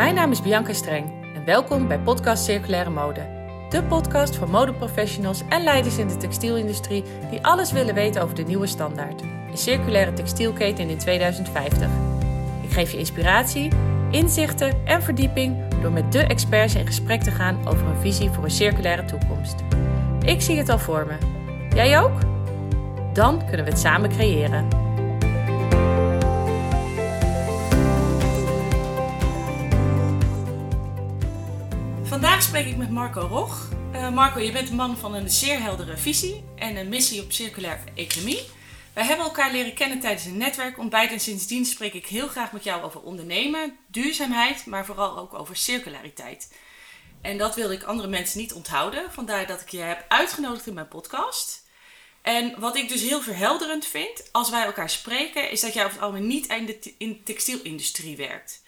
Mijn naam is Bianca Streng en welkom bij Podcast Circulaire Mode. De podcast voor modeprofessionals en leiders in de textielindustrie die alles willen weten over de nieuwe standaard. Een circulaire textielketen in 2050. Ik geef je inspiratie, inzichten en verdieping door met de experts in gesprek te gaan over een visie voor een circulaire toekomst. Ik zie het al voor me. Jij ook? Dan kunnen we het samen creëren. Vandaag spreek ik met Marco Rog. Uh, Marco, je bent een man van een zeer heldere visie en een missie op circulaire economie. Wij hebben elkaar leren kennen tijdens een netwerkontbijt en sindsdien spreek ik heel graag met jou over ondernemen, duurzaamheid, maar vooral ook over circulariteit. En dat wilde ik andere mensen niet onthouden, vandaar dat ik je heb uitgenodigd in mijn podcast. En wat ik dus heel verhelderend vind als wij elkaar spreken, is dat jij over het algemeen niet in de textielindustrie werkt.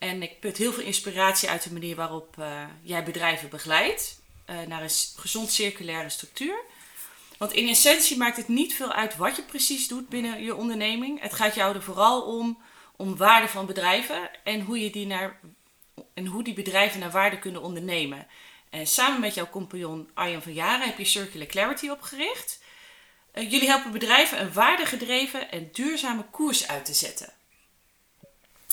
En ik put heel veel inspiratie uit de manier waarop uh, jij bedrijven begeleidt uh, naar een gezond circulaire structuur. Want in essentie maakt het niet veel uit wat je precies doet binnen je onderneming. Het gaat jou er vooral om, om waarde van bedrijven en hoe, je die naar, en hoe die bedrijven naar waarde kunnen ondernemen. En samen met jouw compagnon Arjan van Jaren heb je Circular Clarity opgericht. Uh, jullie helpen bedrijven een waardegedreven en duurzame koers uit te zetten.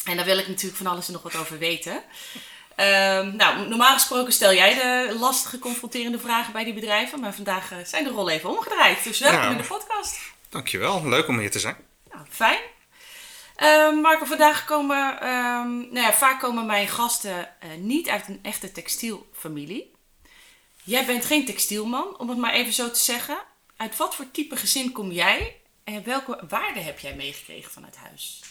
En daar wil ik natuurlijk van alles en nog wat over weten. Um, nou, normaal gesproken stel jij de lastige, confronterende vragen bij die bedrijven. Maar vandaag uh, zijn de rollen even omgedraaid. Dus welkom in de podcast. Dankjewel, leuk om hier te zijn. Nou, fijn. Um, Marco, vandaag komen, um, nou ja, vaak komen mijn gasten uh, niet uit een echte textielfamilie. Jij bent geen textielman, om het maar even zo te zeggen. Uit wat voor type gezin kom jij en welke waarden heb jij meegekregen vanuit huis?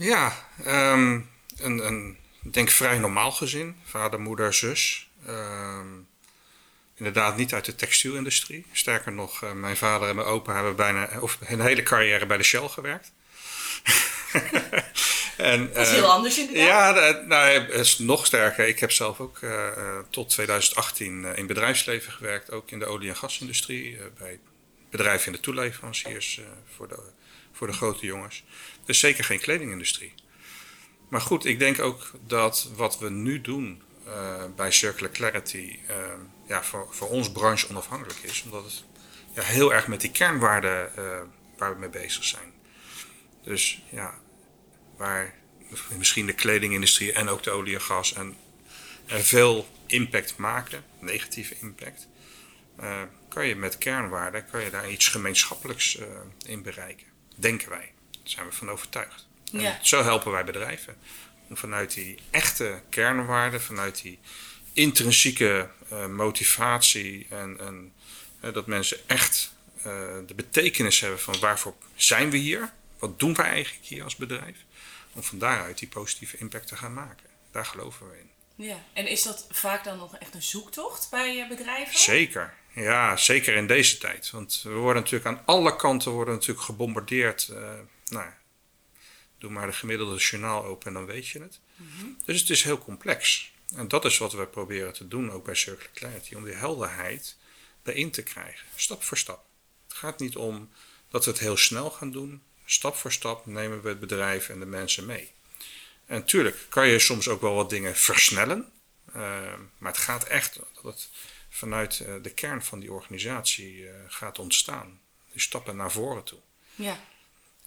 Ja, um, een, een denk vrij normaal gezin. Vader, moeder, zus. Um, inderdaad niet uit de textielindustrie. Sterker nog, uh, mijn vader en mijn opa hebben bijna of hun hele carrière bij de Shell gewerkt. en, dat is heel uh, anders inderdaad. Ja, nou, het is nog sterker. Ik heb zelf ook uh, tot 2018 in bedrijfsleven gewerkt. Ook in de olie- en gasindustrie. bij bedrijven in de toeleveranciers voor, de, voor de grote jongens. Dus zeker geen kledingindustrie. Maar goed, ik denk ook dat wat we nu doen uh, bij Circular Clarity uh, ja, voor, voor ons branche onafhankelijk is. Omdat het ja, heel erg met die kernwaarden waar we mee bezig zijn. Dus ja, waar misschien de kledingindustrie en ook de olie en gas en veel impact maken, negatieve impact, kan je met kernwaarden kan je daar iets gemeenschappelijks in bereiken. Denken wij. Daar zijn we van overtuigd. Ja. Zo helpen wij bedrijven. Om vanuit die echte kernwaarden, vanuit die intrinsieke uh, motivatie en, en uh, dat mensen echt uh, de betekenis hebben van waarvoor zijn we hier? Wat doen wij eigenlijk hier als bedrijf? Om van daaruit die positieve impact te gaan maken. Daar geloven we in. Ja, en is dat vaak dan nog echt een zoektocht bij bedrijven? Zeker. Ja, zeker in deze tijd. Want we worden natuurlijk aan alle kanten worden natuurlijk gebombardeerd. Uh, nou, doe maar de gemiddelde journaal open en dan weet je het. Mm -hmm. Dus het is heel complex. En dat is wat we proberen te doen ook bij Circular Clarity. Om die helderheid erin te krijgen. Stap voor stap. Het gaat niet om dat we het heel snel gaan doen. Stap voor stap nemen we het bedrijf en de mensen mee. En natuurlijk kan je soms ook wel wat dingen versnellen. Uh, maar het gaat echt dat het vanuit uh, de kern van die organisatie uh, gaat ontstaan. Die stappen naar voren toe. Ja.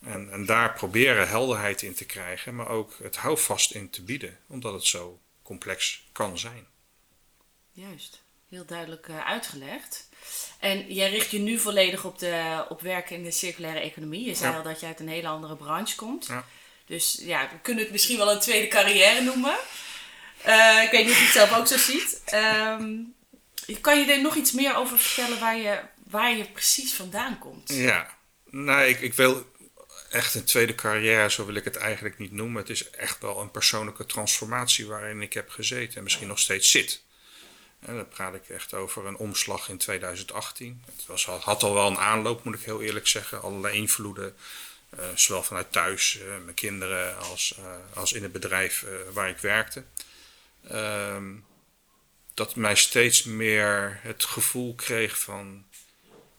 En, en daar proberen helderheid in te krijgen, maar ook het houvast in te bieden, omdat het zo complex kan zijn. Juist, heel duidelijk uh, uitgelegd. En jij richt je nu volledig op, de, op werken in de circulaire economie. Je zei ja. al dat je uit een hele andere branche komt. Ja. Dus ja, we kunnen het misschien wel een tweede carrière noemen. Uh, ik weet niet of je het zelf ook zo ziet. Um, kan je er nog iets meer over vertellen waar je, waar je precies vandaan komt? Ja, nou, ik, ik wil echt een tweede carrière, zo wil ik het eigenlijk niet noemen. Het is echt wel een persoonlijke transformatie waarin ik heb gezeten en misschien nog steeds zit. En dan praat ik echt over een omslag in 2018. Het was, had al wel een aanloop, moet ik heel eerlijk zeggen. Allerlei invloeden, uh, zowel vanuit thuis, uh, mijn kinderen, als, uh, als in het bedrijf waar ik werkte. Ehm, dat mij steeds meer het gevoel kreeg van,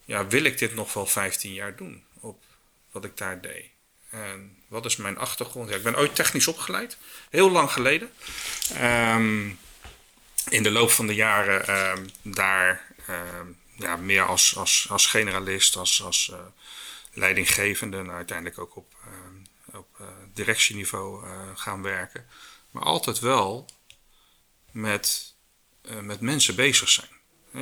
ja, wil ik dit nog wel 15 jaar doen op wat ik daar deed? En wat is mijn achtergrond? Ja, ik ben ooit technisch opgeleid, heel lang geleden. Ehm, in de loop van de jaren ehm, daar ehm, ja, meer als, als, als generalist, als, als uh, leidinggevende en uiteindelijk ook op, op uh, directieniveau uh, gaan werken. Maar altijd wel met, met mensen bezig zijn.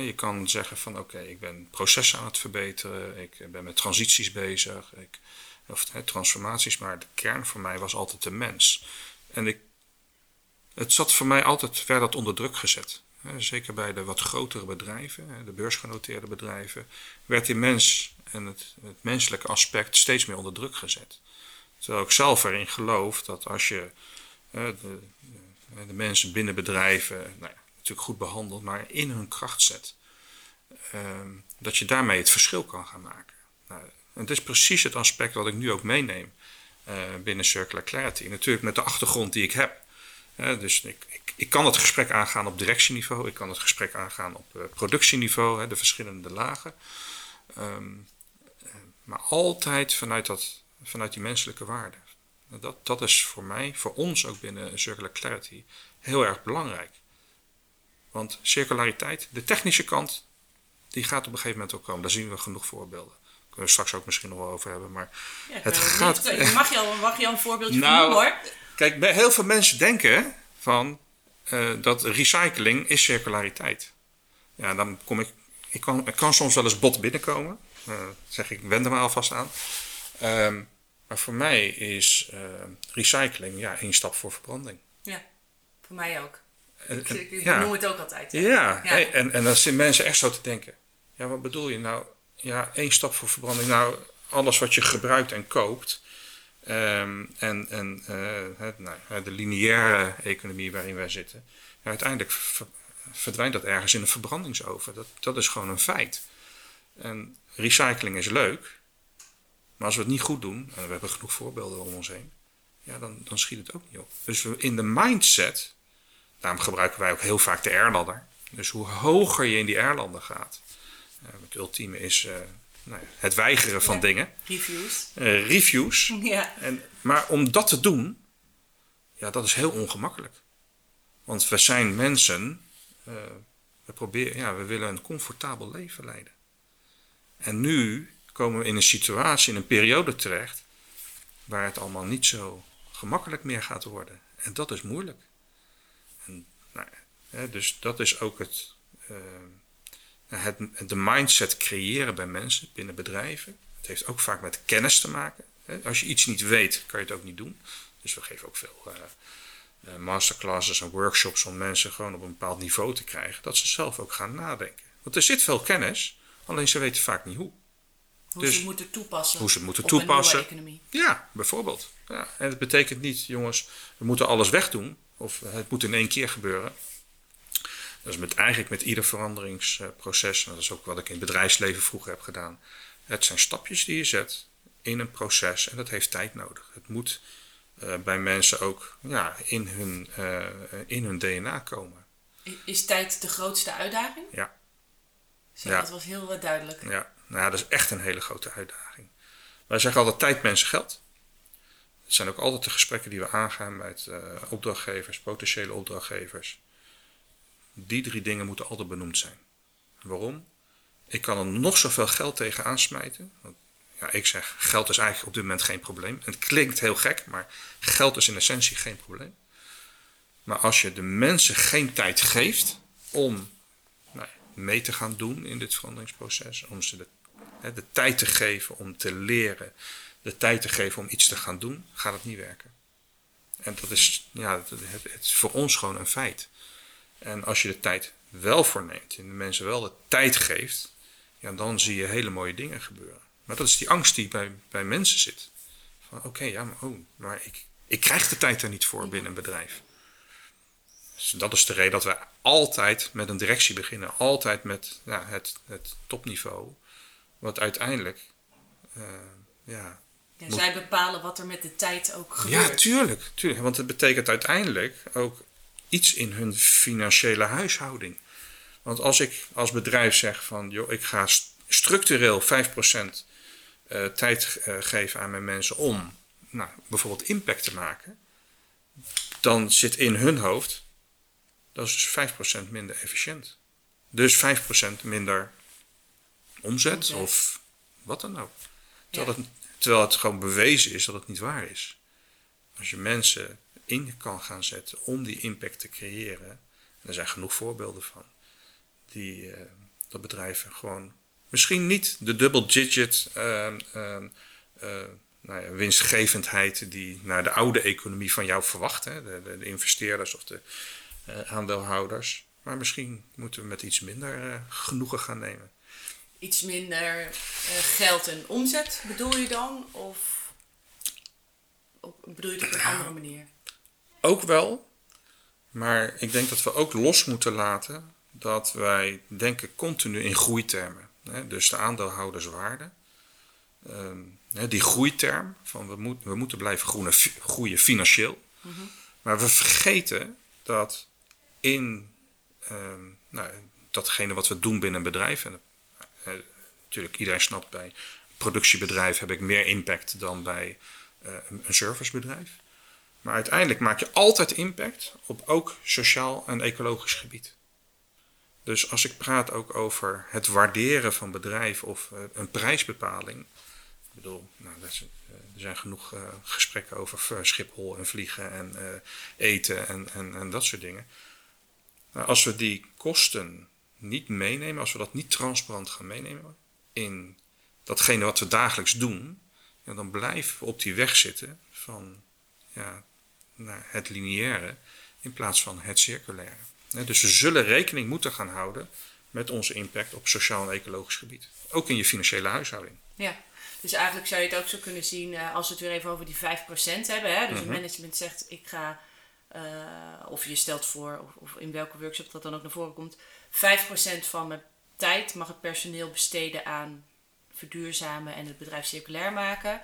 Je kan zeggen van oké, ik ben processen aan het verbeteren, ik ben met transities bezig, ik, of transformaties, maar de kern voor mij was altijd de mens. En ik, het zat voor mij altijd, werd dat onder druk gezet. Zeker bij de wat grotere bedrijven, de beursgenoteerde bedrijven, werd die mens en het, het menselijke aspect steeds meer onder druk gezet. Terwijl ik zelf erin geloof dat als je de, de mensen binnen bedrijven nou ja, natuurlijk goed behandelt, maar in hun kracht zet, ehm, dat je daarmee het verschil kan gaan maken. Nou, het is precies het aspect wat ik nu ook meeneem uh, binnen Circular Clarity. Natuurlijk met de achtergrond die ik heb. dus ik, ik, ik, kan het gesprek aangaan op directieniveau, ik kan het gesprek aangaan op uh, productieniveau, de verschillende lagen. Um, maar altijd vanuit, dat, vanuit die menselijke waarde. Dat, dat is voor mij, voor ons ook binnen Circular Clarity, heel erg belangrijk. Want circulariteit, de technische kant, die gaat op een gegeven moment ook komen. Daar zien we genoeg voorbeelden kunnen we straks ook misschien nog wel over hebben. Maar ja, het gaat. mag, je al, mag je al een voorbeeldje nou, noemen hoor? Kijk, bij heel veel mensen denken van uh, dat recycling is circulariteit. Ja, dan kom ik. Ik kan, ik kan soms wel eens bot binnenkomen. Uh, zeg ik, wend er maar alvast aan. Um, maar voor mij is uh, recycling ja, één stap voor verbranding. Ja, voor mij ook. Ik, ik ja. noem het ook altijd. Ja, ja. En, en dan zitten mensen echt zo te denken. Ja, wat bedoel je nou? ja, één stap voor verbranding. Nou, alles wat je gebruikt en koopt. Um, en en uh, nou, de lineaire economie waarin wij zitten. Ja, uiteindelijk verdwijnt dat ergens in een verbrandingsoven. Dat, dat is gewoon een feit. En recycling is leuk. Maar als we het niet goed doen, en we hebben genoeg voorbeelden om ons heen, ja, dan, dan schiet het ook niet op. Dus we, in de mindset, daarom gebruiken wij ook heel vaak de R-ladder. Dus hoe hoger je in die R-ladder gaat, het ultieme is uh, nou ja, het weigeren van dingen. Reviews. Uh, reviews. Ja. En, maar om dat te doen, ja, dat is heel ongemakkelijk. Want we zijn mensen, uh, we, proberen, ja, we willen een comfortabel leven leiden. En nu komen we in een situatie, in een periode terecht, waar het allemaal niet zo gemakkelijk meer gaat worden. En dat is moeilijk. Dus dat is ook het, het, de mindset creëren bij mensen binnen bedrijven. Het heeft ook vaak met kennis te maken. Als je iets niet weet, kan je het ook niet doen. Dus we geven ook veel uh, masterclasses en workshops om mensen gewoon op een bepaald niveau te krijgen. Dat ze zelf ook gaan nadenken. Want er zit veel kennis, alleen ze weten vaak niet hoe. Hoe dus, ze moeten toepassen. Hoe ze moeten toepassen. Ja, bijvoorbeeld. Ja, en het betekent niet, jongens, we moeten alles wegdoen. Of het moet in één keer gebeuren. Dat is met, eigenlijk met ieder veranderingsproces, en dat is ook wat ik in het bedrijfsleven vroeger heb gedaan. Het zijn stapjes die je zet in een proces en dat heeft tijd nodig. Het moet uh, bij mensen ook ja, in, hun, uh, in hun DNA komen. Is tijd de grootste uitdaging? Ja. Zo, ja. Dat was heel uh, duidelijk. Ja. Nou ja, dat is echt een hele grote uitdaging. Wij zeggen altijd tijd, mensen, geld. Het zijn ook altijd de gesprekken die we aangaan met opdrachtgevers, potentiële opdrachtgevers. Die drie dingen moeten altijd benoemd zijn. Waarom? Ik kan er nog zoveel geld tegen aansmijten. Ja, ik zeg, geld is eigenlijk op dit moment geen probleem. Het klinkt heel gek, maar geld is in essentie geen probleem. Maar als je de mensen geen tijd geeft om nou, mee te gaan doen in dit veranderingsproces, om ze de, hè, de tijd te geven om te leren, de tijd te geven om iets te gaan doen, gaat het niet werken. En dat is, ja, het is voor ons gewoon een feit. En als je de tijd wel voorneemt en de mensen wel de tijd geeft, ja, dan zie je hele mooie dingen gebeuren. Maar dat is die angst die bij, bij mensen zit. Van oké, ja, maar, oh, maar ik, ik krijg de tijd er niet voor binnen een bedrijf. Dus dat is de reden dat we altijd met een directie beginnen. Altijd met ja, het, het topniveau. Wat uiteindelijk, uh, ja, ja, zij bepalen wat er met de tijd ook gebeurt. Ja, tuurlijk, tuurlijk. Want het betekent uiteindelijk ook iets in hun financiële huishouding. Want als ik als bedrijf zeg van, joh, ik ga structureel 5% uh, eh, tijd uh, geven aan mijn mensen om nou, bijvoorbeeld impact te maken, dan zit in hun hoofd, dat is dus 5% minder efficiënt. Dus 5% minder omzet, Omzet. of wat dan ook. Ja. Het, terwijl het gewoon bewezen is dat het niet waar is. Als je mensen in kan gaan zetten om die impact te creëren, en er zijn genoeg voorbeelden van, die eh, dat bedrijven gewoon misschien niet de double digit ehm, ehm, eh, nou ja, winstgevendheid die naar de oude economie van jou verwacht, hè, de, de, de investeerders of de eh, aandeelhouders. Maar misschien moeten we met iets minder genoegen gaan nemen. Iets minder geld en omzet bedoel je dan? Of op, bedoel je het op een andere manier? Ook wel, maar ik denk dat we ook los moeten laten dat wij denken continu in groeitermen. Hè? Dus de aandeelhouderswaarde. Hè, die groeiterm, van we, moet, we moeten blijven groeien, fi- groeien financieel. Maar we vergeten dat in ehm, nou, datgene wat we doen binnen een bedrijf, en eh, natuurlijk iedereen snapt bij een productiebedrijf heb ik meer impact dan bij eh, een servicebedrijf. Maar uiteindelijk maak je altijd impact op ook sociaal en ecologisch gebied. Dus als ik praat ook over het waarderen van bedrijven of eh, een prijsbepaling. Ik bedoel, nou, eh, er zijn genoeg eh, gesprekken over Schiphol en vliegen en eten en, en, en dat soort dingen. Maar als we die kosten niet meenemen, als we dat niet transparant gaan meenemen in datgene wat we dagelijks doen, dan blijven we op die weg zitten van ja, naar het lineaire in plaats van het circulaire. Dus we zullen rekening moeten gaan houden met onze impact op sociaal en ecologisch gebied. Ook in je financiële huishouding. Ja, dus eigenlijk zou je het ook zo kunnen zien eh, als we het weer even over die 5% hebben. Hè? Dus het management zegt ik ga, eh, of je stelt voor, of, of in welke workshop dat dan ook naar voren komt, 5% van mijn tijd mag het personeel besteden aan verduurzamen en het bedrijf circulair maken.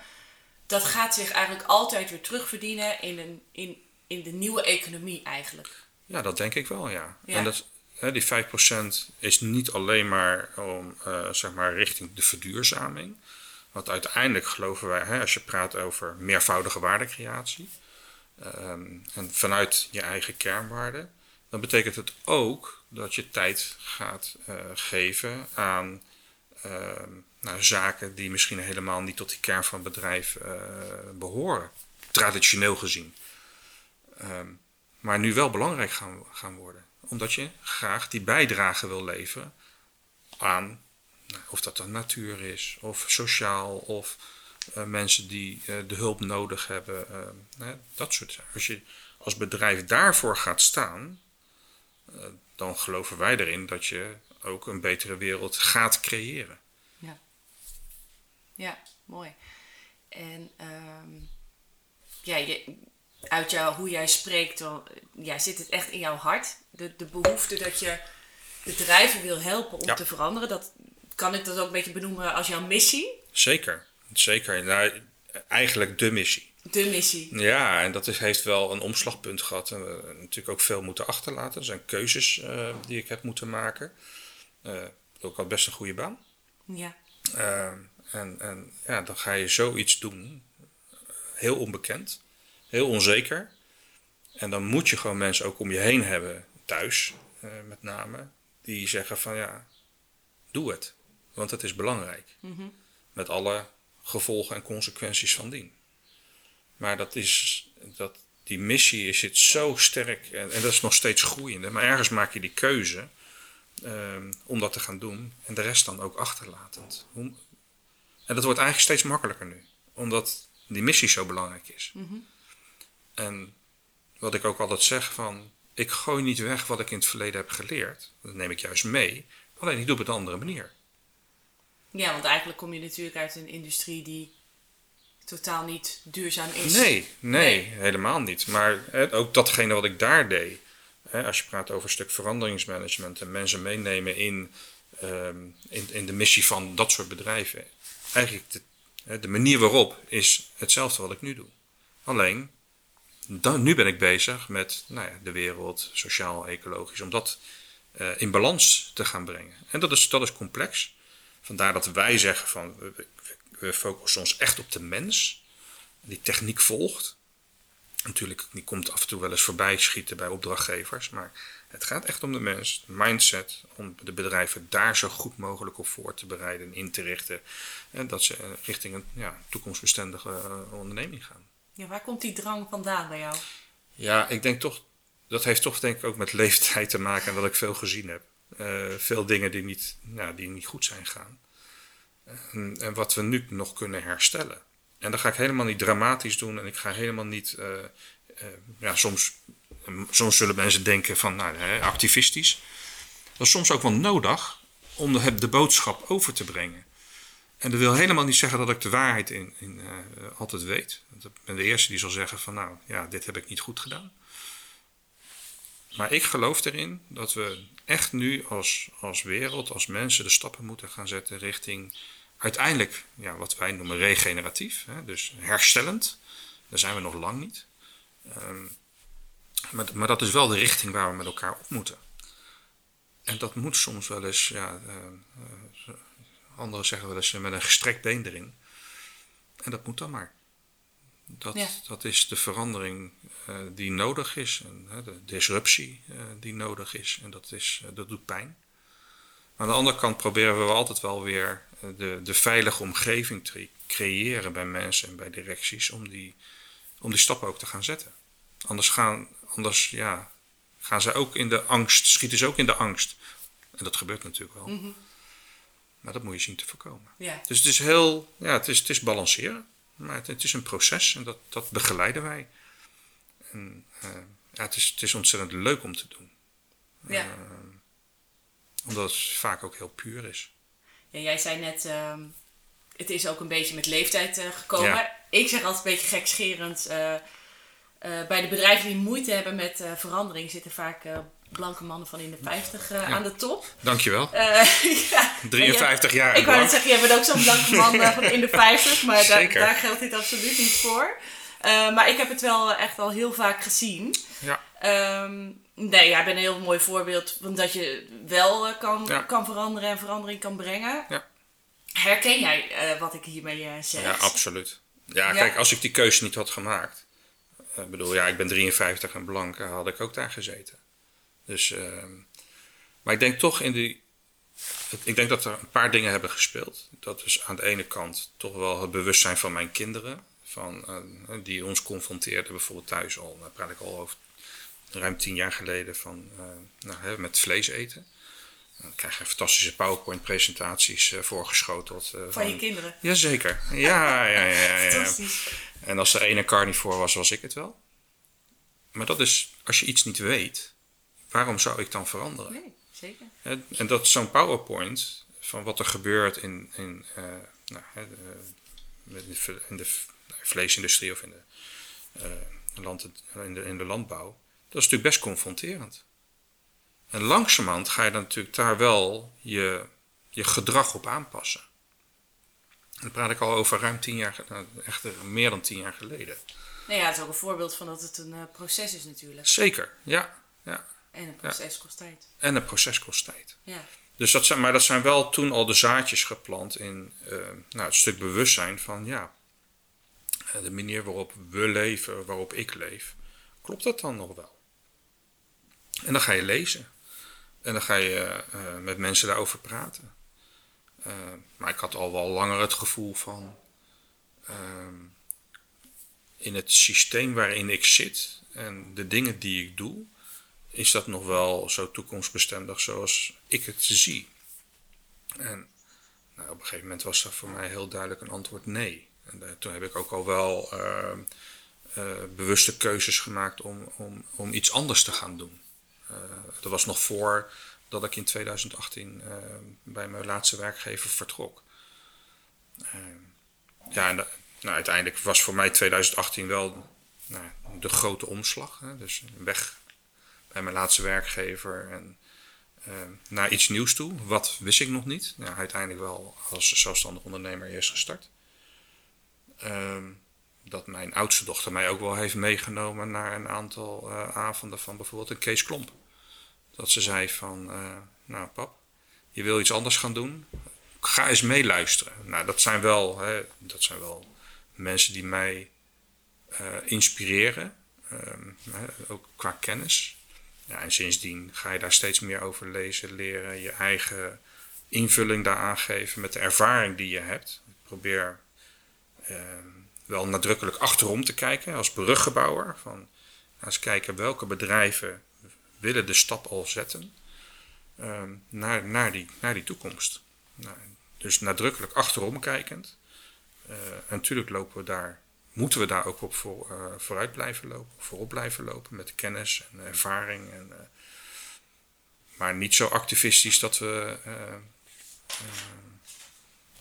Dat gaat zich eigenlijk altijd weer terugverdienen in, een, in, in de nieuwe economie eigenlijk. Ja, dat denk ik wel, ja. Ja. En dat, hè, die 5% is niet alleen maar om, eh, zeg maar richting de verduurzaming. Want uiteindelijk geloven wij, hè, als je praat over meervoudige waardecreatie, ehm, en vanuit je eigen kernwaarden, dan betekent het ook dat je tijd gaat eh, geven aan ehm, nou, zaken die misschien helemaal niet tot die kern van het bedrijf eh, behoren, traditioneel gezien. Ehm, maar nu wel belangrijk gaan, gaan worden. Omdat je graag die bijdrage wil leveren aan, nou, of dat dan natuur is, of sociaal, of eh, mensen die eh, de hulp nodig hebben. eh, hè, dat soort zaken. Als je als bedrijf daarvoor gaat staan, dan geloven wij erin dat je ook een betere wereld gaat creëren. Ja, mooi. En ehm, ja, je, uit jou, hoe jij spreekt, dan, ja, zit het echt in jouw hart. De, de behoefte dat je bedrijven wil helpen om Ja. te veranderen. Dat, kan ik dat ook een beetje benoemen als jouw missie? Zeker, zeker. Nou, eigenlijk de missie. De missie. Ja, en dat is, heeft wel een omslagpunt gehad. En we hebben natuurlijk ook veel moeten achterlaten. Er zijn keuzes eh, die ik heb moeten maken. Eh ook al best een goede baan. Ja. Eh, en en ja, dan ga je zoiets doen. Heel onbekend. Heel onzeker. En dan moet je gewoon mensen ook om je heen hebben. Thuis eh, met name. Die zeggen van ja, doe het. Want het is belangrijk. Met alle gevolgen en consequenties van dien. Maar dat is, dat, die missie is zit zo sterk en, en dat is nog steeds groeiende. Maar ergens maak je die keuze ehm, om dat te gaan doen en de rest dan ook achterlatend. Hoe- en dat wordt eigenlijk steeds makkelijker nu, omdat die missie zo belangrijk is. En wat ik ook altijd zeg van, ik gooi niet weg wat ik in het verleden heb geleerd. Dat neem ik juist mee, alleen ik doe het op een andere manier. ja, want eigenlijk kom je natuurlijk uit een industrie die totaal niet duurzaam is. Nee, nee, Nee. helemaal niet. Maar hè, ook datgene wat ik daar deed. Hè, als je praat over een stuk veranderingsmanagement en mensen meenemen in, ehm, in, in de missie van dat soort bedrijven. Eigenlijk de, de manier waarop is hetzelfde wat ik nu doe. Alleen, dan, nu ben ik bezig met nou ja, de wereld, sociaal, ecologisch, om dat eh, in balans te gaan brengen. En dat is, dat is complex. Vandaar dat wij zeggen van we- we focussen ons echt op de mens. die techniek volgt. Natuurlijk, die komt af en toe wel eens voorbij schieten bij opdrachtgevers. Maar het gaat echt om de mens, de mindset, om de bedrijven daar zo goed mogelijk op voor te bereiden en in te richten. En dat ze eh, richting een ja, toekomstbestendige eh, onderneming gaan. Ja, waar komt die drang vandaan bij jou? Ja, ik denk toch, dat heeft toch denk ik ook met leeftijd te maken en dat ik veel gezien heb. Uh, veel dingen die niet, nou, die niet goed zijn gaan. En, en, wat we nu nog kunnen herstellen. En dat ga ik helemaal niet dramatisch doen en ik ga helemaal niet, uh, uh, ja, soms, soms zullen mensen denken van, nou, activistisch. Dat is soms ook wel nodig om de, de boodschap over te brengen. En dat wil helemaal niet zeggen dat ik de waarheid in, in altijd weet. Ik ben de eerste die zal zeggen van, nou, ja, dit heb ik niet goed gedaan. Maar ik geloof erin dat we echt nu als, als wereld, als mensen de stappen moeten gaan zetten richting uiteindelijk ja, wat wij noemen regeneratief, hè, dus herstellend. Daar zijn we nog lang niet. Um, maar, maar, dat is wel de richting waar we met elkaar op moeten. En dat moet soms wel eens, ja, uh, uh, anderen zeggen wel eens met een gestrekt been erin. En dat moet dan maar. Dat, ja. dat is de verandering uh, die nodig is, en, de disruptie die nodig is. En dat, is, dat doet pijn. Maar aan de andere kant proberen we altijd wel weer de, de veilige omgeving te creëren bij mensen en bij directies om die, om die stappen ook te gaan zetten. Anders gaan, anders, ja, gaan ze ook in de angst, schieten ze ook in de angst. En dat gebeurt natuurlijk wel. Mm -hmm. Maar dat moet je zien te voorkomen. Ja. Dus het is heel, ja, het is, het is balanceren. Maar het, het is een proces en dat, dat begeleiden wij. En uh, ja, het, is, het is ontzettend leuk om te doen. Ja. Uh, omdat het vaak ook heel puur is. Ja, jij zei net, uh, het is ook een beetje met leeftijd uh, gekomen. Ja. Ik zeg altijd een beetje gekscherend. Uh, bij de bedrijven die moeite hebben met verandering zitten vaak blanke mannen van in de 50 ja. aan de top. Dankjewel. ja, 53 jaar. Ik wou net zeggen, jij bent ook zo'n blanke man van in de 50, maar daar, daar, geldt dit absoluut niet voor. maar ik heb het wel echt al heel vaak gezien. Ja. Um, Nee, jij bent een heel mooi voorbeeld van dat je wel kan, ja. kan veranderen en verandering kan brengen. Ja. Herken jij wat ik hiermee zeg? Ja, absoluut. Ja, kijk, als ik die keuze niet had gemaakt. Ik bedoel, ja, ik ben 53 en blank, had ik ook daar gezeten. Dus, ehm, maar ik denk toch in die. Ik denk dat er een paar dingen hebben gespeeld. Dat is aan de ene kant toch wel het bewustzijn van mijn kinderen. Van, die ons confronteerden, bijvoorbeeld thuis al. Daar praat ik al over ruim tien jaar geleden van uh, nou, met vlees eten. Dan krijg je fantastische PowerPoint-presentaties uh, voorgeschoteld. Uh, van, van, je kinderen? Jazeker. Ja, ja, ja. ja, ja. Fantastisch. En als er ene carnivore was, was ik het wel. Maar dat is, als je iets niet weet, waarom zou ik dan veranderen? Nee, zeker. En, en dat zo'n PowerPoint van wat er gebeurt in, in, nou, in de vleesindustrie of in de, land, in de, in de landbouw dat is natuurlijk best confronterend. En langzamerhand ga je dan natuurlijk daar wel je, je gedrag op aanpassen. En dan praat ik al over ruim tien jaar, nou, echt meer dan tien jaar geleden. Nou ja, het is ook een voorbeeld van dat het een uh, proces is natuurlijk. Zeker, ja. ja. En een proces ja. kost tijd. En een proces kost tijd. Ja. Dus dat zijn, maar dat zijn wel toen al de zaadjes geplant in uh, nou, het stuk bewustzijn van ja, de manier waarop we leven, waarop ik leef, klopt dat dan nog wel? En dan ga je lezen. En dan ga je uh, met mensen daarover praten. Uh, maar ik had al wel langer het gevoel van. Uh, in het systeem waarin ik zit en de dingen die ik doe, is dat nog wel zo toekomstbestendig zoals ik het zie. En nou, op een gegeven moment was dat voor mij heel duidelijk een antwoord nee. En toen heb ik ook al wel bewuste keuzes gemaakt om, om, om iets anders te gaan doen. Uh, dat was nog voor dat ik in 2018 uh, bij mijn laatste werkgever vertrok. Uh, ja, en nou, uiteindelijk was voor mij 2018 wel nou, de grote omslag. Hè? Dus weg bij mijn laatste werkgever en naar iets nieuws toe. Wat wist ik nog niet. Ja, uiteindelijk wel als zelfstandig ondernemer eerst gestart. Ehm, dat mijn oudste dochter mij ook wel heeft meegenomen naar een aantal avonden van bijvoorbeeld een Kees Klomp. Dat ze zei van, uh, nou pap, je wil iets anders gaan doen, ga eens meeluisteren. Nou, dat zijn wel, hè, dat zijn wel mensen die mij inspireren, ehm, ook qua kennis. Ja, en sindsdien ga je daar steeds meer over lezen, leren, je eigen invulling daaraan geven met de ervaring die je hebt. Ik probeer ehm, wel nadrukkelijk achterom te kijken als bruggebouwer. Van, eens kijken welke bedrijven willen de stap al zetten ehm, naar, naar, die, naar die toekomst. Nou, dus nadrukkelijk achterom kijkend. En natuurlijk lopen we daar, moeten we daar ook op voor, uh, vooruit blijven lopen, voorop blijven lopen met kennis en ervaring. En, uh, maar niet zo activistisch dat we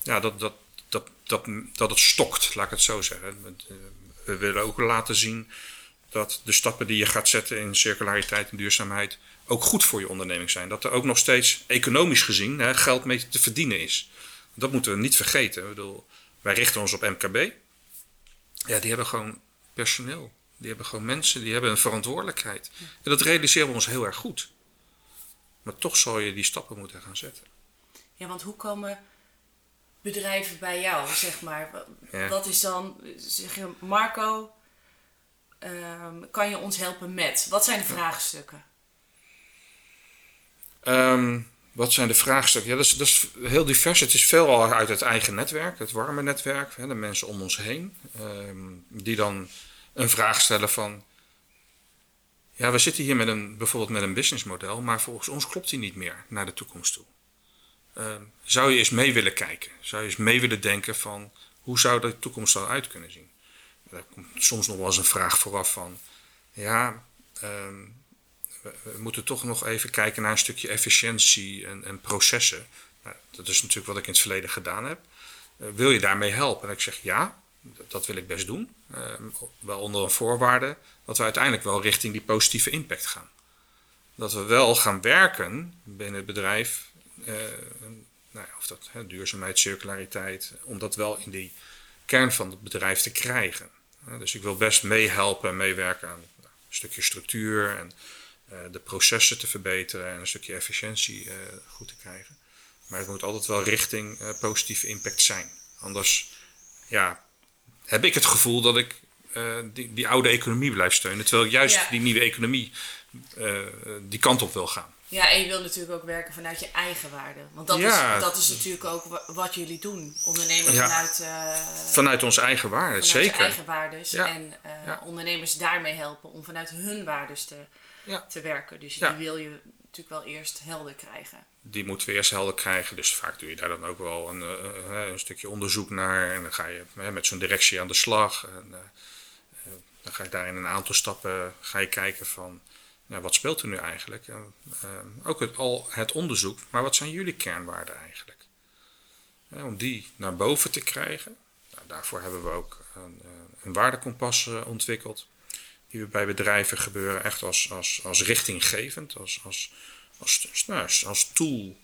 ja, dat, dat, dat, dat, dat het stokt, laat ik het zo zeggen. We willen ook laten zien dat de stappen die je gaat zetten in circulariteit en duurzaamheid ook goed voor je onderneming zijn. Dat er ook nog steeds economisch gezien hè, geld mee te verdienen is. Dat moeten we niet vergeten. Ik bedoel, wij richten ons op MKB. Ja, die hebben gewoon personeel. Die hebben gewoon mensen, die hebben een verantwoordelijkheid. En dat realiseren we ons heel erg goed. Maar toch zal je die stappen moeten gaan zetten. Ja, want hoe komen bedrijven bij jou, zeg maar? Wat is dan, zeg je, Marco, ehm, kan je ons helpen met? Wat zijn de vraagstukken? Ehm, wat zijn de vraagstukken? Ja, dat is, dat is heel divers. Het is veelal uit het eigen netwerk, het warme netwerk, hè, de mensen om ons heen, ehm, die dan een vraag stellen van. Ja, we zitten hier met een, bijvoorbeeld met een businessmodel, maar volgens ons klopt die niet meer naar de toekomst toe. Zou je eens mee willen kijken? Zou je eens mee willen denken van hoe zou de toekomst eruit kunnen zien? Daar komt soms nog wel eens een vraag vooraf van, ja, ehm, we, moeten toch nog even kijken naar een stukje efficiëntie en, en processen. Nou, dat is natuurlijk wat ik in het verleden gedaan heb. Uh, wil je daarmee helpen? En ik zeg ja, dat wil ik best doen. Uh, wel onder een voorwaarde dat we uiteindelijk wel richting die positieve impact gaan. Dat we wel gaan werken binnen het bedrijf uh, nou ja, of dat hè, duurzaamheid, circulariteit, om dat wel in die kern van het bedrijf te krijgen. Dus ik wil best meehelpen en meewerken aan een stukje structuur en uh, de processen te verbeteren en een stukje efficiëntie uh, goed te krijgen. Maar het moet altijd wel richting uh, positieve impact zijn. Anders ja, heb ik het gevoel dat ik die, die oude economie blijf steunen. Terwijl ik juist ja. die nieuwe economie die kant op wil gaan. Ja, en je wil natuurlijk ook werken vanuit je eigen waarde. Want dat, is, dat is natuurlijk ook wat jullie doen. Ondernemen vanuit... Uh, vanuit onze eigen waarden, zeker. Vanuit eigen waardes. En uh, ondernemers daarmee helpen om vanuit hun waardes te, te werken. Dus die wil je natuurlijk wel eerst helder krijgen. Die moeten we eerst helder krijgen. Dus vaak doe je daar dan ook wel een, uh, een stukje onderzoek naar. En dan ga je met zo'n directie aan de slag. En, dan ga je daar in een aantal stappen ga je kijken van nou, wat speelt er nu eigenlijk? Uh, ook het, al het onderzoek, maar wat zijn jullie kernwaarden eigenlijk? Om die naar boven te krijgen. Nou, daarvoor hebben we ook een, uh, een waardekompas eh, ontwikkeld. Die we bij bedrijven gebeuren echt als, als, als richtinggevend, als, als, als, nou, als tool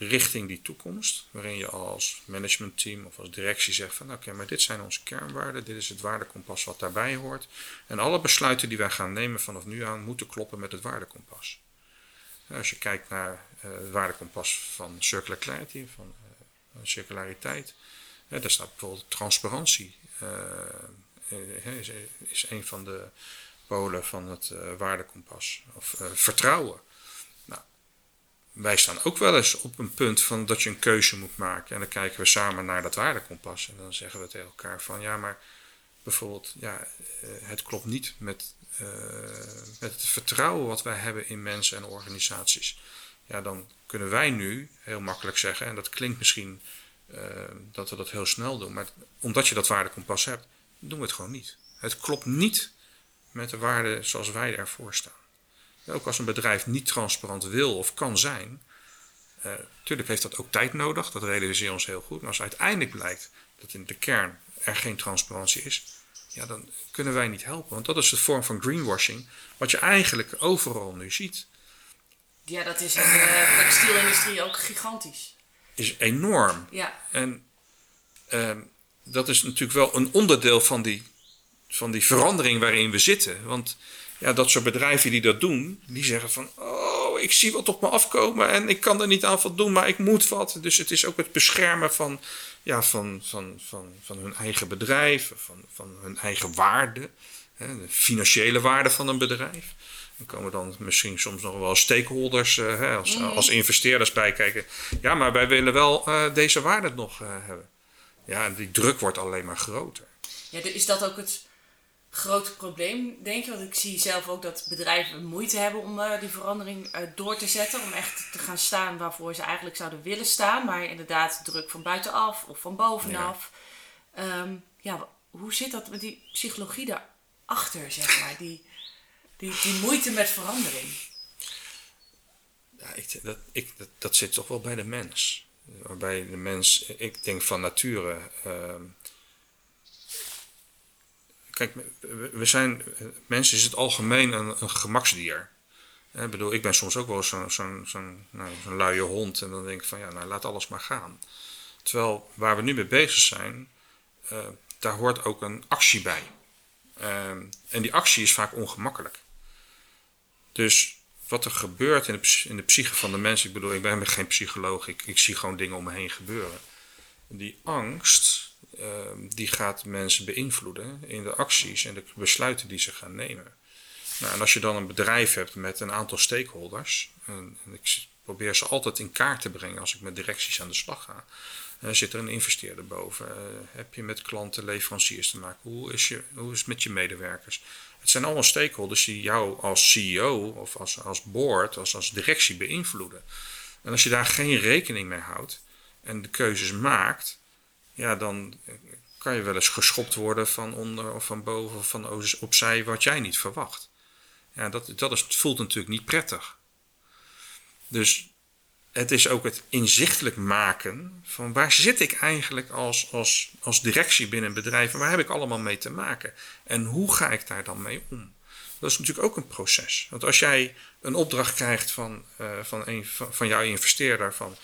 richting die toekomst. Waarin je als managementteam of als directie zegt van oké, maar dit zijn onze kernwaarden, dit is het waardekompas wat daarbij hoort. En alle besluiten die wij gaan nemen vanaf nu aan moeten kloppen met het waardekompas. Als je kijkt naar uh, het waardekompas van Circular Clarity, van uh, circulariteit, daar staat bijvoorbeeld transparantie. Is, is een van de polen van het waardekompas. Of vertrouwen wij staan ook wel eens op een punt van dat je een keuze moet maken. En dan kijken we samen naar dat waardekompas. En dan zeggen we tegen elkaar van ja, maar bijvoorbeeld, ja, eh, het klopt niet met, uh, met het vertrouwen wat wij hebben in mensen en organisaties. Ja, dan kunnen wij nu heel makkelijk zeggen, en dat klinkt misschien uh, dat we dat heel snel doen, maar omdat je dat waardekompas hebt, doen we het gewoon niet. Het klopt niet met de waarden zoals wij ervoor staan. Ook als een bedrijf niet transparant wil of kan zijn. Uh, tuurlijk heeft dat ook tijd nodig, dat realiseren we ons heel goed. Maar als uiteindelijk blijkt dat in de kern er geen transparantie is, ja, dan kunnen wij niet helpen. Want dat is de vorm van greenwashing, wat je eigenlijk overal nu ziet. Ja, dat is in de textielindustrie ook gigantisch. Is enorm. Ja. En uh, dat is natuurlijk wel een onderdeel van die, van die verandering waarin we zitten. Want ja, dat soort bedrijven die dat doen, die zeggen van, oh, ik zie wat op me afkomen en ik kan er niet aan voldoen, maar ik moet wat. Dus het is ook het beschermen van, ja, van, van, van, van hun eigen bedrijf, van, van hun eigen waarde, hè, de financiële waarde van een bedrijf. Dan komen dan misschien soms nog wel stakeholders uh, hè, als, mm. als investeerders bij kijken. Ja, maar wij willen wel uh, deze waarde nog uh, hebben. Ja, en die druk wordt alleen maar groter. Ja, is dat ook het grote probleem, denk je? Want ik zie zelf ook dat bedrijven moeite hebben om uh, die verandering uh, door te zetten. Om echt te gaan staan waarvoor ze eigenlijk zouden willen staan. Maar inderdaad, druk van buitenaf of van bovenaf. Ja, um, ja hoe zit dat met die psychologie daarachter, zeg maar? Die, die, die moeite met verandering. Ja, ik, dat, ik, dat, dat zit toch wel bij de mens. Waarbij de mens, ik denk van nature. Uh, Kijk, we zijn, mensen is het algemeen een, een gemaksdier. Ik bedoel, ik ben soms ook wel zo'n zo zo nou, luie hond en dan denk ik van ja, nou laat alles maar gaan. Terwijl waar we nu mee bezig zijn, uh, daar hoort ook een actie bij. Uh, en die actie is vaak ongemakkelijk. Dus wat er gebeurt in de, in de psyche van de mensen, ik bedoel, ik ben geen psycholoog, ik, ik zie gewoon dingen om me heen gebeuren. Die angst, die gaat mensen beïnvloeden in de acties en de besluiten die ze gaan nemen. Nou, en als je dan een bedrijf hebt met een aantal stakeholders, en, ik probeer ze altijd in kaart te brengen als ik met directies aan de slag ga. Uh, zit er een investeerder boven? Uh, heb je met klanten, leveranciers te maken? Hoe is, je, hoe is het met je medewerkers? Het zijn allemaal stakeholders die jou als CEO of als, als board, als, als directie beïnvloeden. En als je daar geen rekening mee houdt en de keuzes maakt, ja, dan kan je wel eens geschopt worden van onder of van boven of van opzij wat jij niet verwacht. Ja, dat, dat is, voelt natuurlijk niet prettig. Dus het is ook het inzichtelijk maken van waar zit ik eigenlijk als, als, als directie binnen een bedrijf en waar heb ik allemaal mee te maken en hoe ga ik daar dan mee om? Dat is natuurlijk ook een proces. Want als jij een opdracht krijgt van, uh, van, een, van jouw investeerder van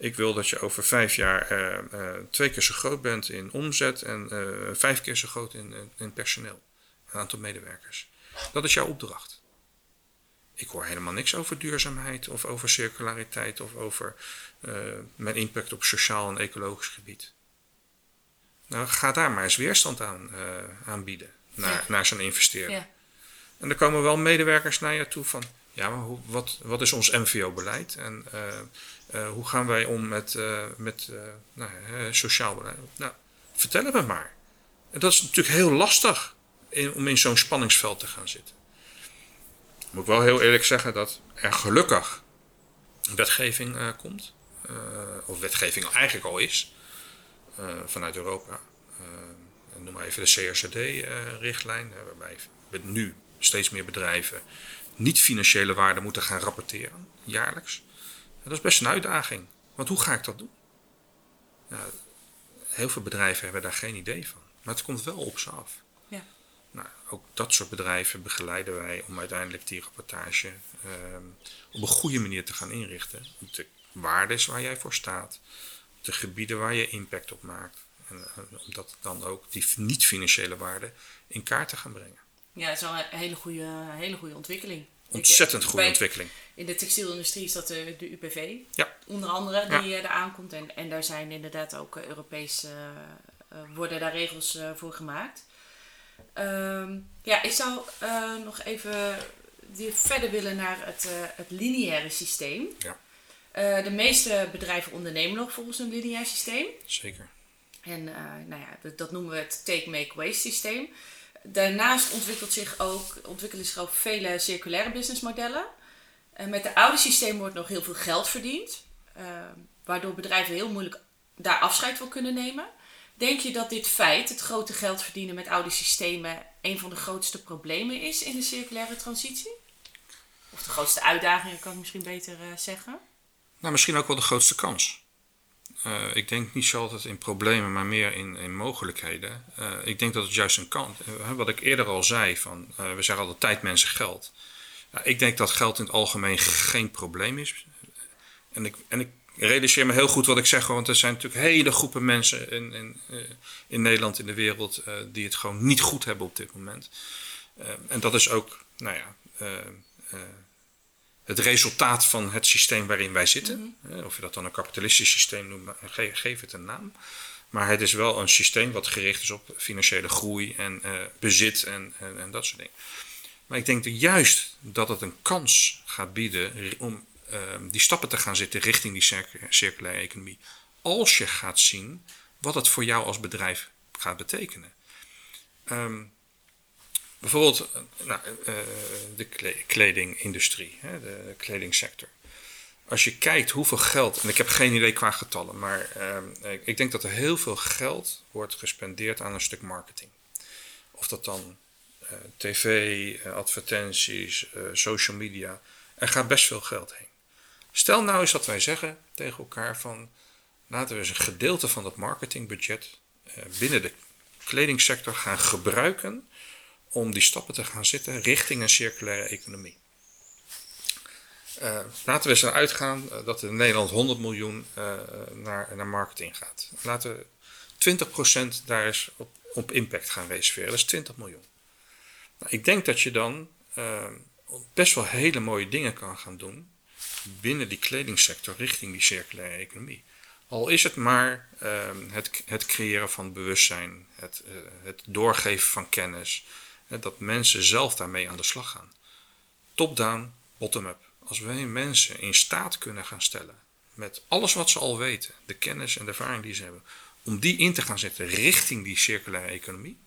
ik wil dat je over vijf jaar uh, twee keer zo groot bent in omzet en uh, vijf keer zo groot in, in personeel. Een aantal medewerkers. Dat is jouw opdracht. Ik hoor helemaal niks over duurzaamheid of over circulariteit of over mijn impact op sociaal en ecologisch gebied. Nou, ga daar maar eens weerstand aan aanbieden naar, ja. naar zo'n investeerder. Ja. En er komen wel medewerkers naar je toe van, ja, maar hoe, wat, wat is ons MVO-beleid? En hoe gaan wij om met, uh, met uh, nou, sociaal beleid? Nou, vertel het me maar. En dat is natuurlijk heel lastig om in zo'n spanningsveld te gaan zitten. Moet ik wel heel eerlijk zeggen dat er gelukkig wetgeving komt. of wetgeving eigenlijk al is. vanuit Europa. noem maar even de CRCD-richtlijn. waarbij nu steeds meer bedrijven niet financiële waarde moeten gaan rapporteren, jaarlijks. Dat is best een uitdaging. Want hoe ga ik dat doen? heel veel bedrijven hebben daar geen idee van. Maar het komt wel op ze af. Ja. Nou, ook dat soort bedrijven begeleiden wij om uiteindelijk die rapportage ehm, op een goede manier te gaan inrichten. Op de waardes waar jij voor staat, op de gebieden waar je impact op maakt. En om dat dan ook die niet-financiële waarden in kaart te gaan brengen. Ja, dat is wel een hele goede, hele goede ontwikkeling. Ontzettend goede ontwikkeling. In de textielindustrie is dat de, de UPV, ja. onder andere, die ja. Eh, er aankomt. En, en daar zijn inderdaad ook uh, Europees, uh, worden daar regels voor gemaakt. Um, ja, ik zou nog even verder willen naar het, het lineaire systeem. Ja. de meeste bedrijven ondernemen nog volgens een lineair systeem. Zeker. En nou ja, dat, dat noemen we het take-make-waste systeem. Daarnaast ontwikkelt zich ook, ontwikkelen zich ook vele circulaire businessmodellen. Uh, met de oude systeem wordt nog heel veel geld verdiend, uh, waardoor bedrijven heel moeilijk daar afscheid van kunnen nemen. Denk je dat dit feit, het grote geld verdienen met oude systemen, een van de grootste problemen is in de circulaire transitie? Of de grootste uitdagingen, kan ik misschien beter uh, zeggen? Nou, misschien ook wel de grootste kans. Uh, ik denk niet zo altijd in problemen, maar meer in, in mogelijkheden. Uh, ik denk dat het juist een kant, uh, wat ik eerder al zei, van, we zeggen altijd tijd, mensen, geld. ik denk dat geld in het algemeen geen probleem is. En ik, en ik realiseer me heel goed wat ik zeg, want er zijn natuurlijk hele groepen mensen in, in, in Nederland, in de wereld, die het gewoon niet goed hebben op dit moment. en dat is ook, nou ja het resultaat van het systeem waarin wij zitten. Of je dat dan een kapitalistisch systeem noemt, geef het een naam. Maar het is wel een systeem wat gericht is op financiële groei en uh, bezit en, en, en, dat soort dingen. Maar ik denk dat juist dat het een kans gaat bieden om uh, die stappen te gaan zetten richting die circulaire economie. Als je gaat zien wat het voor jou als bedrijf gaat betekenen. Um, bijvoorbeeld nou, uh, de kledingindustrie, de kledingsector als je kijkt hoeveel geld, en ik heb geen idee qua getallen, maar ik denk dat er heel veel geld wordt gespendeerd aan een stuk marketing. Of dat dan tv, advertenties, social media. Er gaat best veel geld heen. Stel nou eens dat wij zeggen tegen elkaar van laten we eens een gedeelte van dat marketingbudget binnen de kledingsector gaan gebruiken om die stappen te gaan zetten richting een circulaire economie. Uh, laten we eens eruit gaan uh, dat in Nederland 100 miljoen uh, naar, naar marketing gaat. Laten we 20% daar eens op, op impact gaan reserveren. Dat is 20 miljoen. Nou, ik denk dat je dan best wel hele mooie dingen kan gaan doen binnen die kledingsector richting die circulaire economie. Al is het maar het, het creëren van bewustzijn, het, het doorgeven van kennis, dat mensen zelf daarmee aan de slag gaan. Top-down, bottom-up als wij mensen in staat kunnen gaan stellen, met alles wat ze al weten, de kennis en de ervaring die ze hebben, om die in te gaan zetten richting die circulaire economie,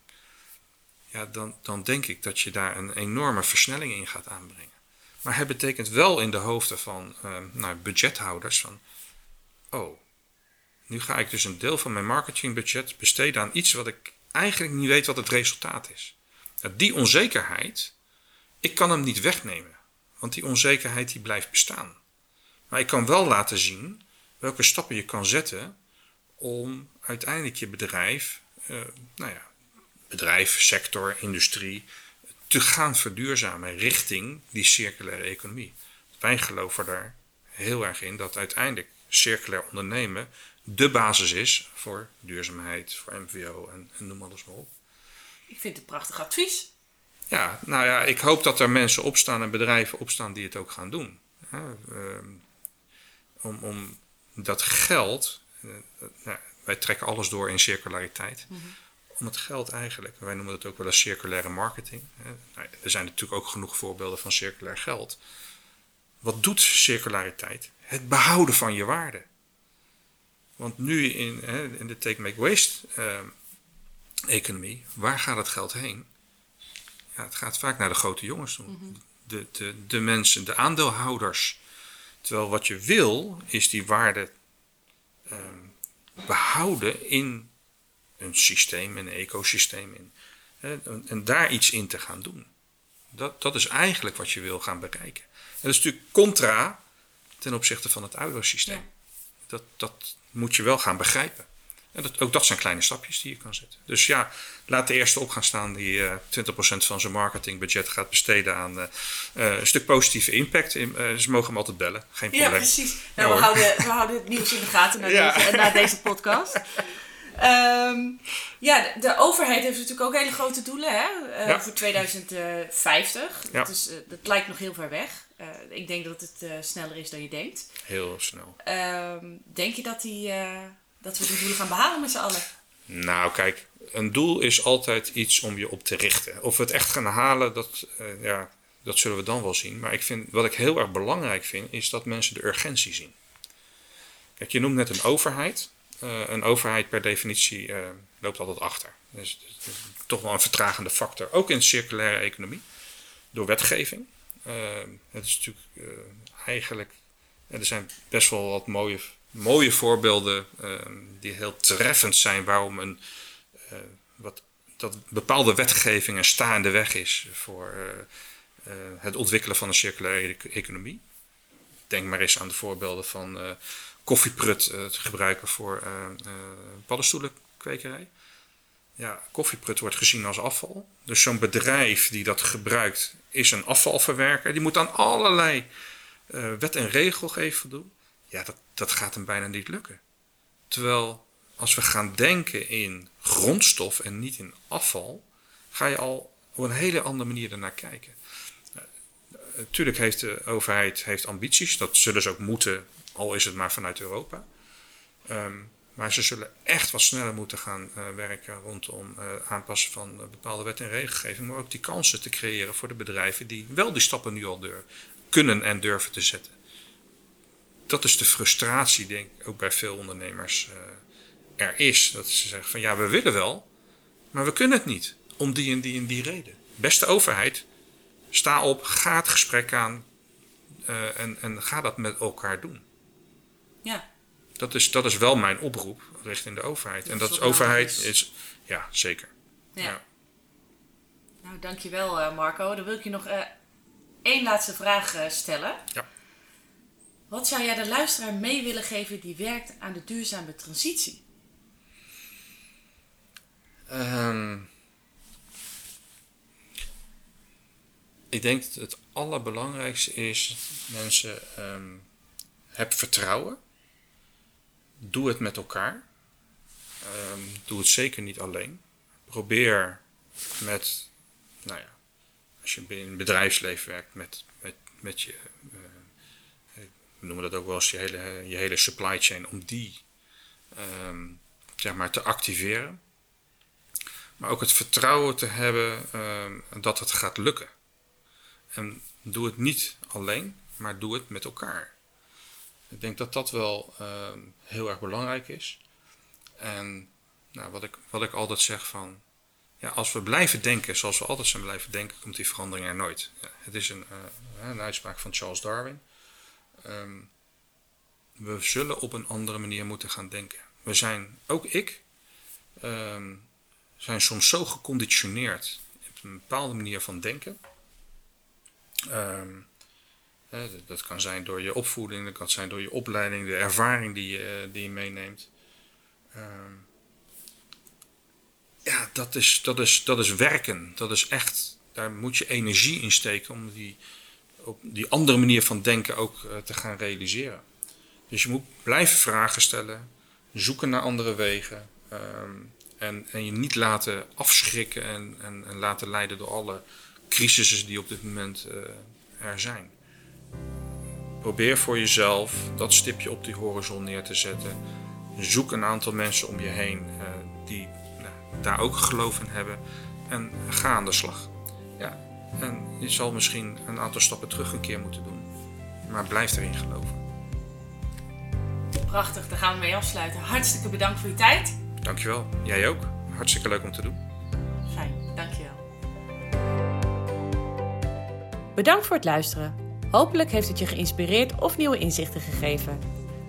ja, dan, dan denk ik dat je daar een enorme versnelling in gaat aanbrengen. Maar het betekent wel in de hoofden van uh, nou, budgethouders van, oh, nu ga ik dus een deel van mijn marketingbudget besteden aan iets wat ik eigenlijk niet weet wat het resultaat is. Die onzekerheid, ik kan hem niet wegnemen. Want die onzekerheid die blijft bestaan. Maar ik kan wel laten zien welke stappen je kan zetten om uiteindelijk je bedrijf, uh, nou ja, bedrijf, sector, industrie, te gaan verduurzamen richting die circulaire economie. Wij geloven daar heel erg in dat uiteindelijk circulair ondernemen de basis is voor duurzaamheid, voor MVO en, en noem alles maar op. Ik vind het een prachtig advies. Ja, nou ja, ik hoop dat er mensen opstaan en bedrijven opstaan die het ook gaan doen. Ja, ehm, om, om dat geld, uh, nou, wij trekken alles door in circulariteit. Mhm. Om het geld eigenlijk, wij noemen het ook wel eens circulaire marketing. Nou, er zijn natuurlijk ook genoeg voorbeelden van circulair geld. Wat doet circulariteit? Het behouden van je waarde. Want nu in, in de take-make-waste ehm, economie, waar gaat het geld heen? ja, het gaat vaak naar de grote jongens toe. Mhm. de, de, de mensen, de aandeelhouders. Terwijl wat je wil, is die waarde ehm, behouden in een systeem, een ecosysteem. In, hè, en, en, daar iets in te gaan doen. Dat, dat is eigenlijk wat je wil gaan bereiken. En dat is natuurlijk contra ten opzichte van het oude systeem. Dat, dat moet je wel gaan begrijpen. En dat, ook dat zijn kleine stapjes die je kan zetten. Dus ja, laat de eerste op gaan staan die uh, eh, 20% van zijn marketingbudget gaat besteden aan uh, een stuk positieve impact. In, ze mogen hem altijd bellen, geen probleem. Ja, precies. Nou, we, houden, we houden het nieuws in de gaten na, deze, na deze podcast. Um, ja, de overheid heeft natuurlijk ook hele grote doelen hè? Ja. voor 2050. Ja. Dat, is, dat lijkt nog heel ver weg. Ik denk dat het sneller is dan je denkt. Heel snel. Um, denk je dat die dat we die doelen gaan behalen met z'n allen? Nou, kijk, een doel is altijd iets om je op te richten. Of we het echt gaan halen, dat, uh, ja, dat zullen we dan wel zien. Maar ik vind, wat ik heel erg belangrijk vind, is dat mensen de urgentie zien. Kijk, je noemt net een overheid. Uh, een overheid per definitie uh, loopt altijd achter. Dus, dus, toch wel een vertragende factor. Ook in de circulaire economie. Door wetgeving. het is natuurlijk eigenlijk. Er zijn best wel wat mooie mooie voorbeelden ehm, die heel treffend zijn waarom een, uh, wat, dat bepaalde wetgeving een staande weg is voor uh, het ontwikkelen van een circulaire e-, economie. Denk maar eens aan de voorbeelden van koffieprut te gebruiken voor paddenstoelenkwekerij. Ja, koffieprut wordt gezien als afval. Dus zo'n bedrijf die dat gebruikt is een afvalverwerker. Die moet aan allerlei wet en regelgeving voldoen ja, dat, dat gaat hem bijna niet lukken. Terwijl als we gaan denken in grondstof en niet in afval, ga je al op een hele andere manier ernaar kijken. natuurlijk heeft de overheid heeft ambities. Dat zullen ze ook moeten, al is het maar vanuit Europa. Ehm, maar ze zullen echt wat sneller moeten gaan uh, werken rondom uh, aanpassen van bepaalde wet en regelgeving. Maar ook die kansen te creëren voor de bedrijven die wel die stappen nu al durven, kunnen en durven te zetten. Dat is de frustratie, denk ik, ook bij veel ondernemers uh, er is. Dat ze zeggen van ja, we willen wel, maar we kunnen het niet. Om die en die en die reden. Beste overheid, sta op, ga het gesprek aan en, en ga dat met elkaar doen. Ja. Dat is, dat is wel mijn oproep richting de overheid. en dat is overheid is. is. Ja, zeker. Ja. ja. Nou, dankjewel uh, Marco. Dan wil ik je nog uh, één laatste vraag stellen. Ja. Wat zou jij de luisteraar mee willen geven die werkt aan de duurzame transitie? Um, ik denk dat het allerbelangrijkste is, mensen, um, heb vertrouwen doe het met elkaar. Um, doe het zeker niet alleen. Probeer met, nou ja, als je in het bedrijfsleven werkt, met, met, met je, we noemen dat ook wel eens je hele, je hele supply chain, om die um, zeg maar te activeren. Maar ook het vertrouwen te hebben um, dat het gaat lukken. En doe het niet alleen, maar doe het met elkaar. Ik denk dat dat wel uh, heel erg belangrijk is. En nou, wat, ik, wat ik altijd zeg van, ja, als we blijven denken zoals we altijd zijn blijven denken, komt die verandering er nooit. Ja, het is een, uh, een uitspraak van Charles Darwin. Um, we zullen op een andere manier moeten gaan denken. We zijn, ook ik, um, zijn soms zo geconditioneerd op een bepaalde manier van denken. Um, dat kan zijn door je opvoeding, dat kan zijn door je opleiding, de ervaring die je, die meeneemt. Ehm, ja, dat is, dat, is, dat is werken. Dat is echt, daar moet je energie in steken om die, op die andere manier van denken ook uh, te gaan realiseren. Dus je moet blijven vragen stellen, zoeken naar andere wegen. Um, en, en je niet laten afschrikken en, en, en, laten leiden door alle crisissen die op dit moment uh, er zijn. Probeer voor jezelf dat stipje op die horizon neer te zetten. Zoek een aantal mensen om je heen uh, die nou, daar ook geloof in hebben. En ga aan de slag. En je zal misschien een aantal stappen terug een keer moeten doen. Maar blijf erin geloven. Prachtig, daar gaan we mee afsluiten. Hartstikke bedankt voor je tijd. Dankjewel. Jij ook. Hartstikke leuk om te doen. Fijn, dankjewel. Bedankt voor het luisteren. Hopelijk heeft het je geïnspireerd of nieuwe inzichten gegeven.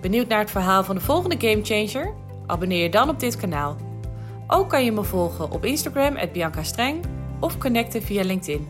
Benieuwd naar het verhaal van de volgende Gamechanger? Abonneer je dan op dit kanaal. Ook kan je me volgen op Instagram, Bianca Streng, of connecten via LinkedIn.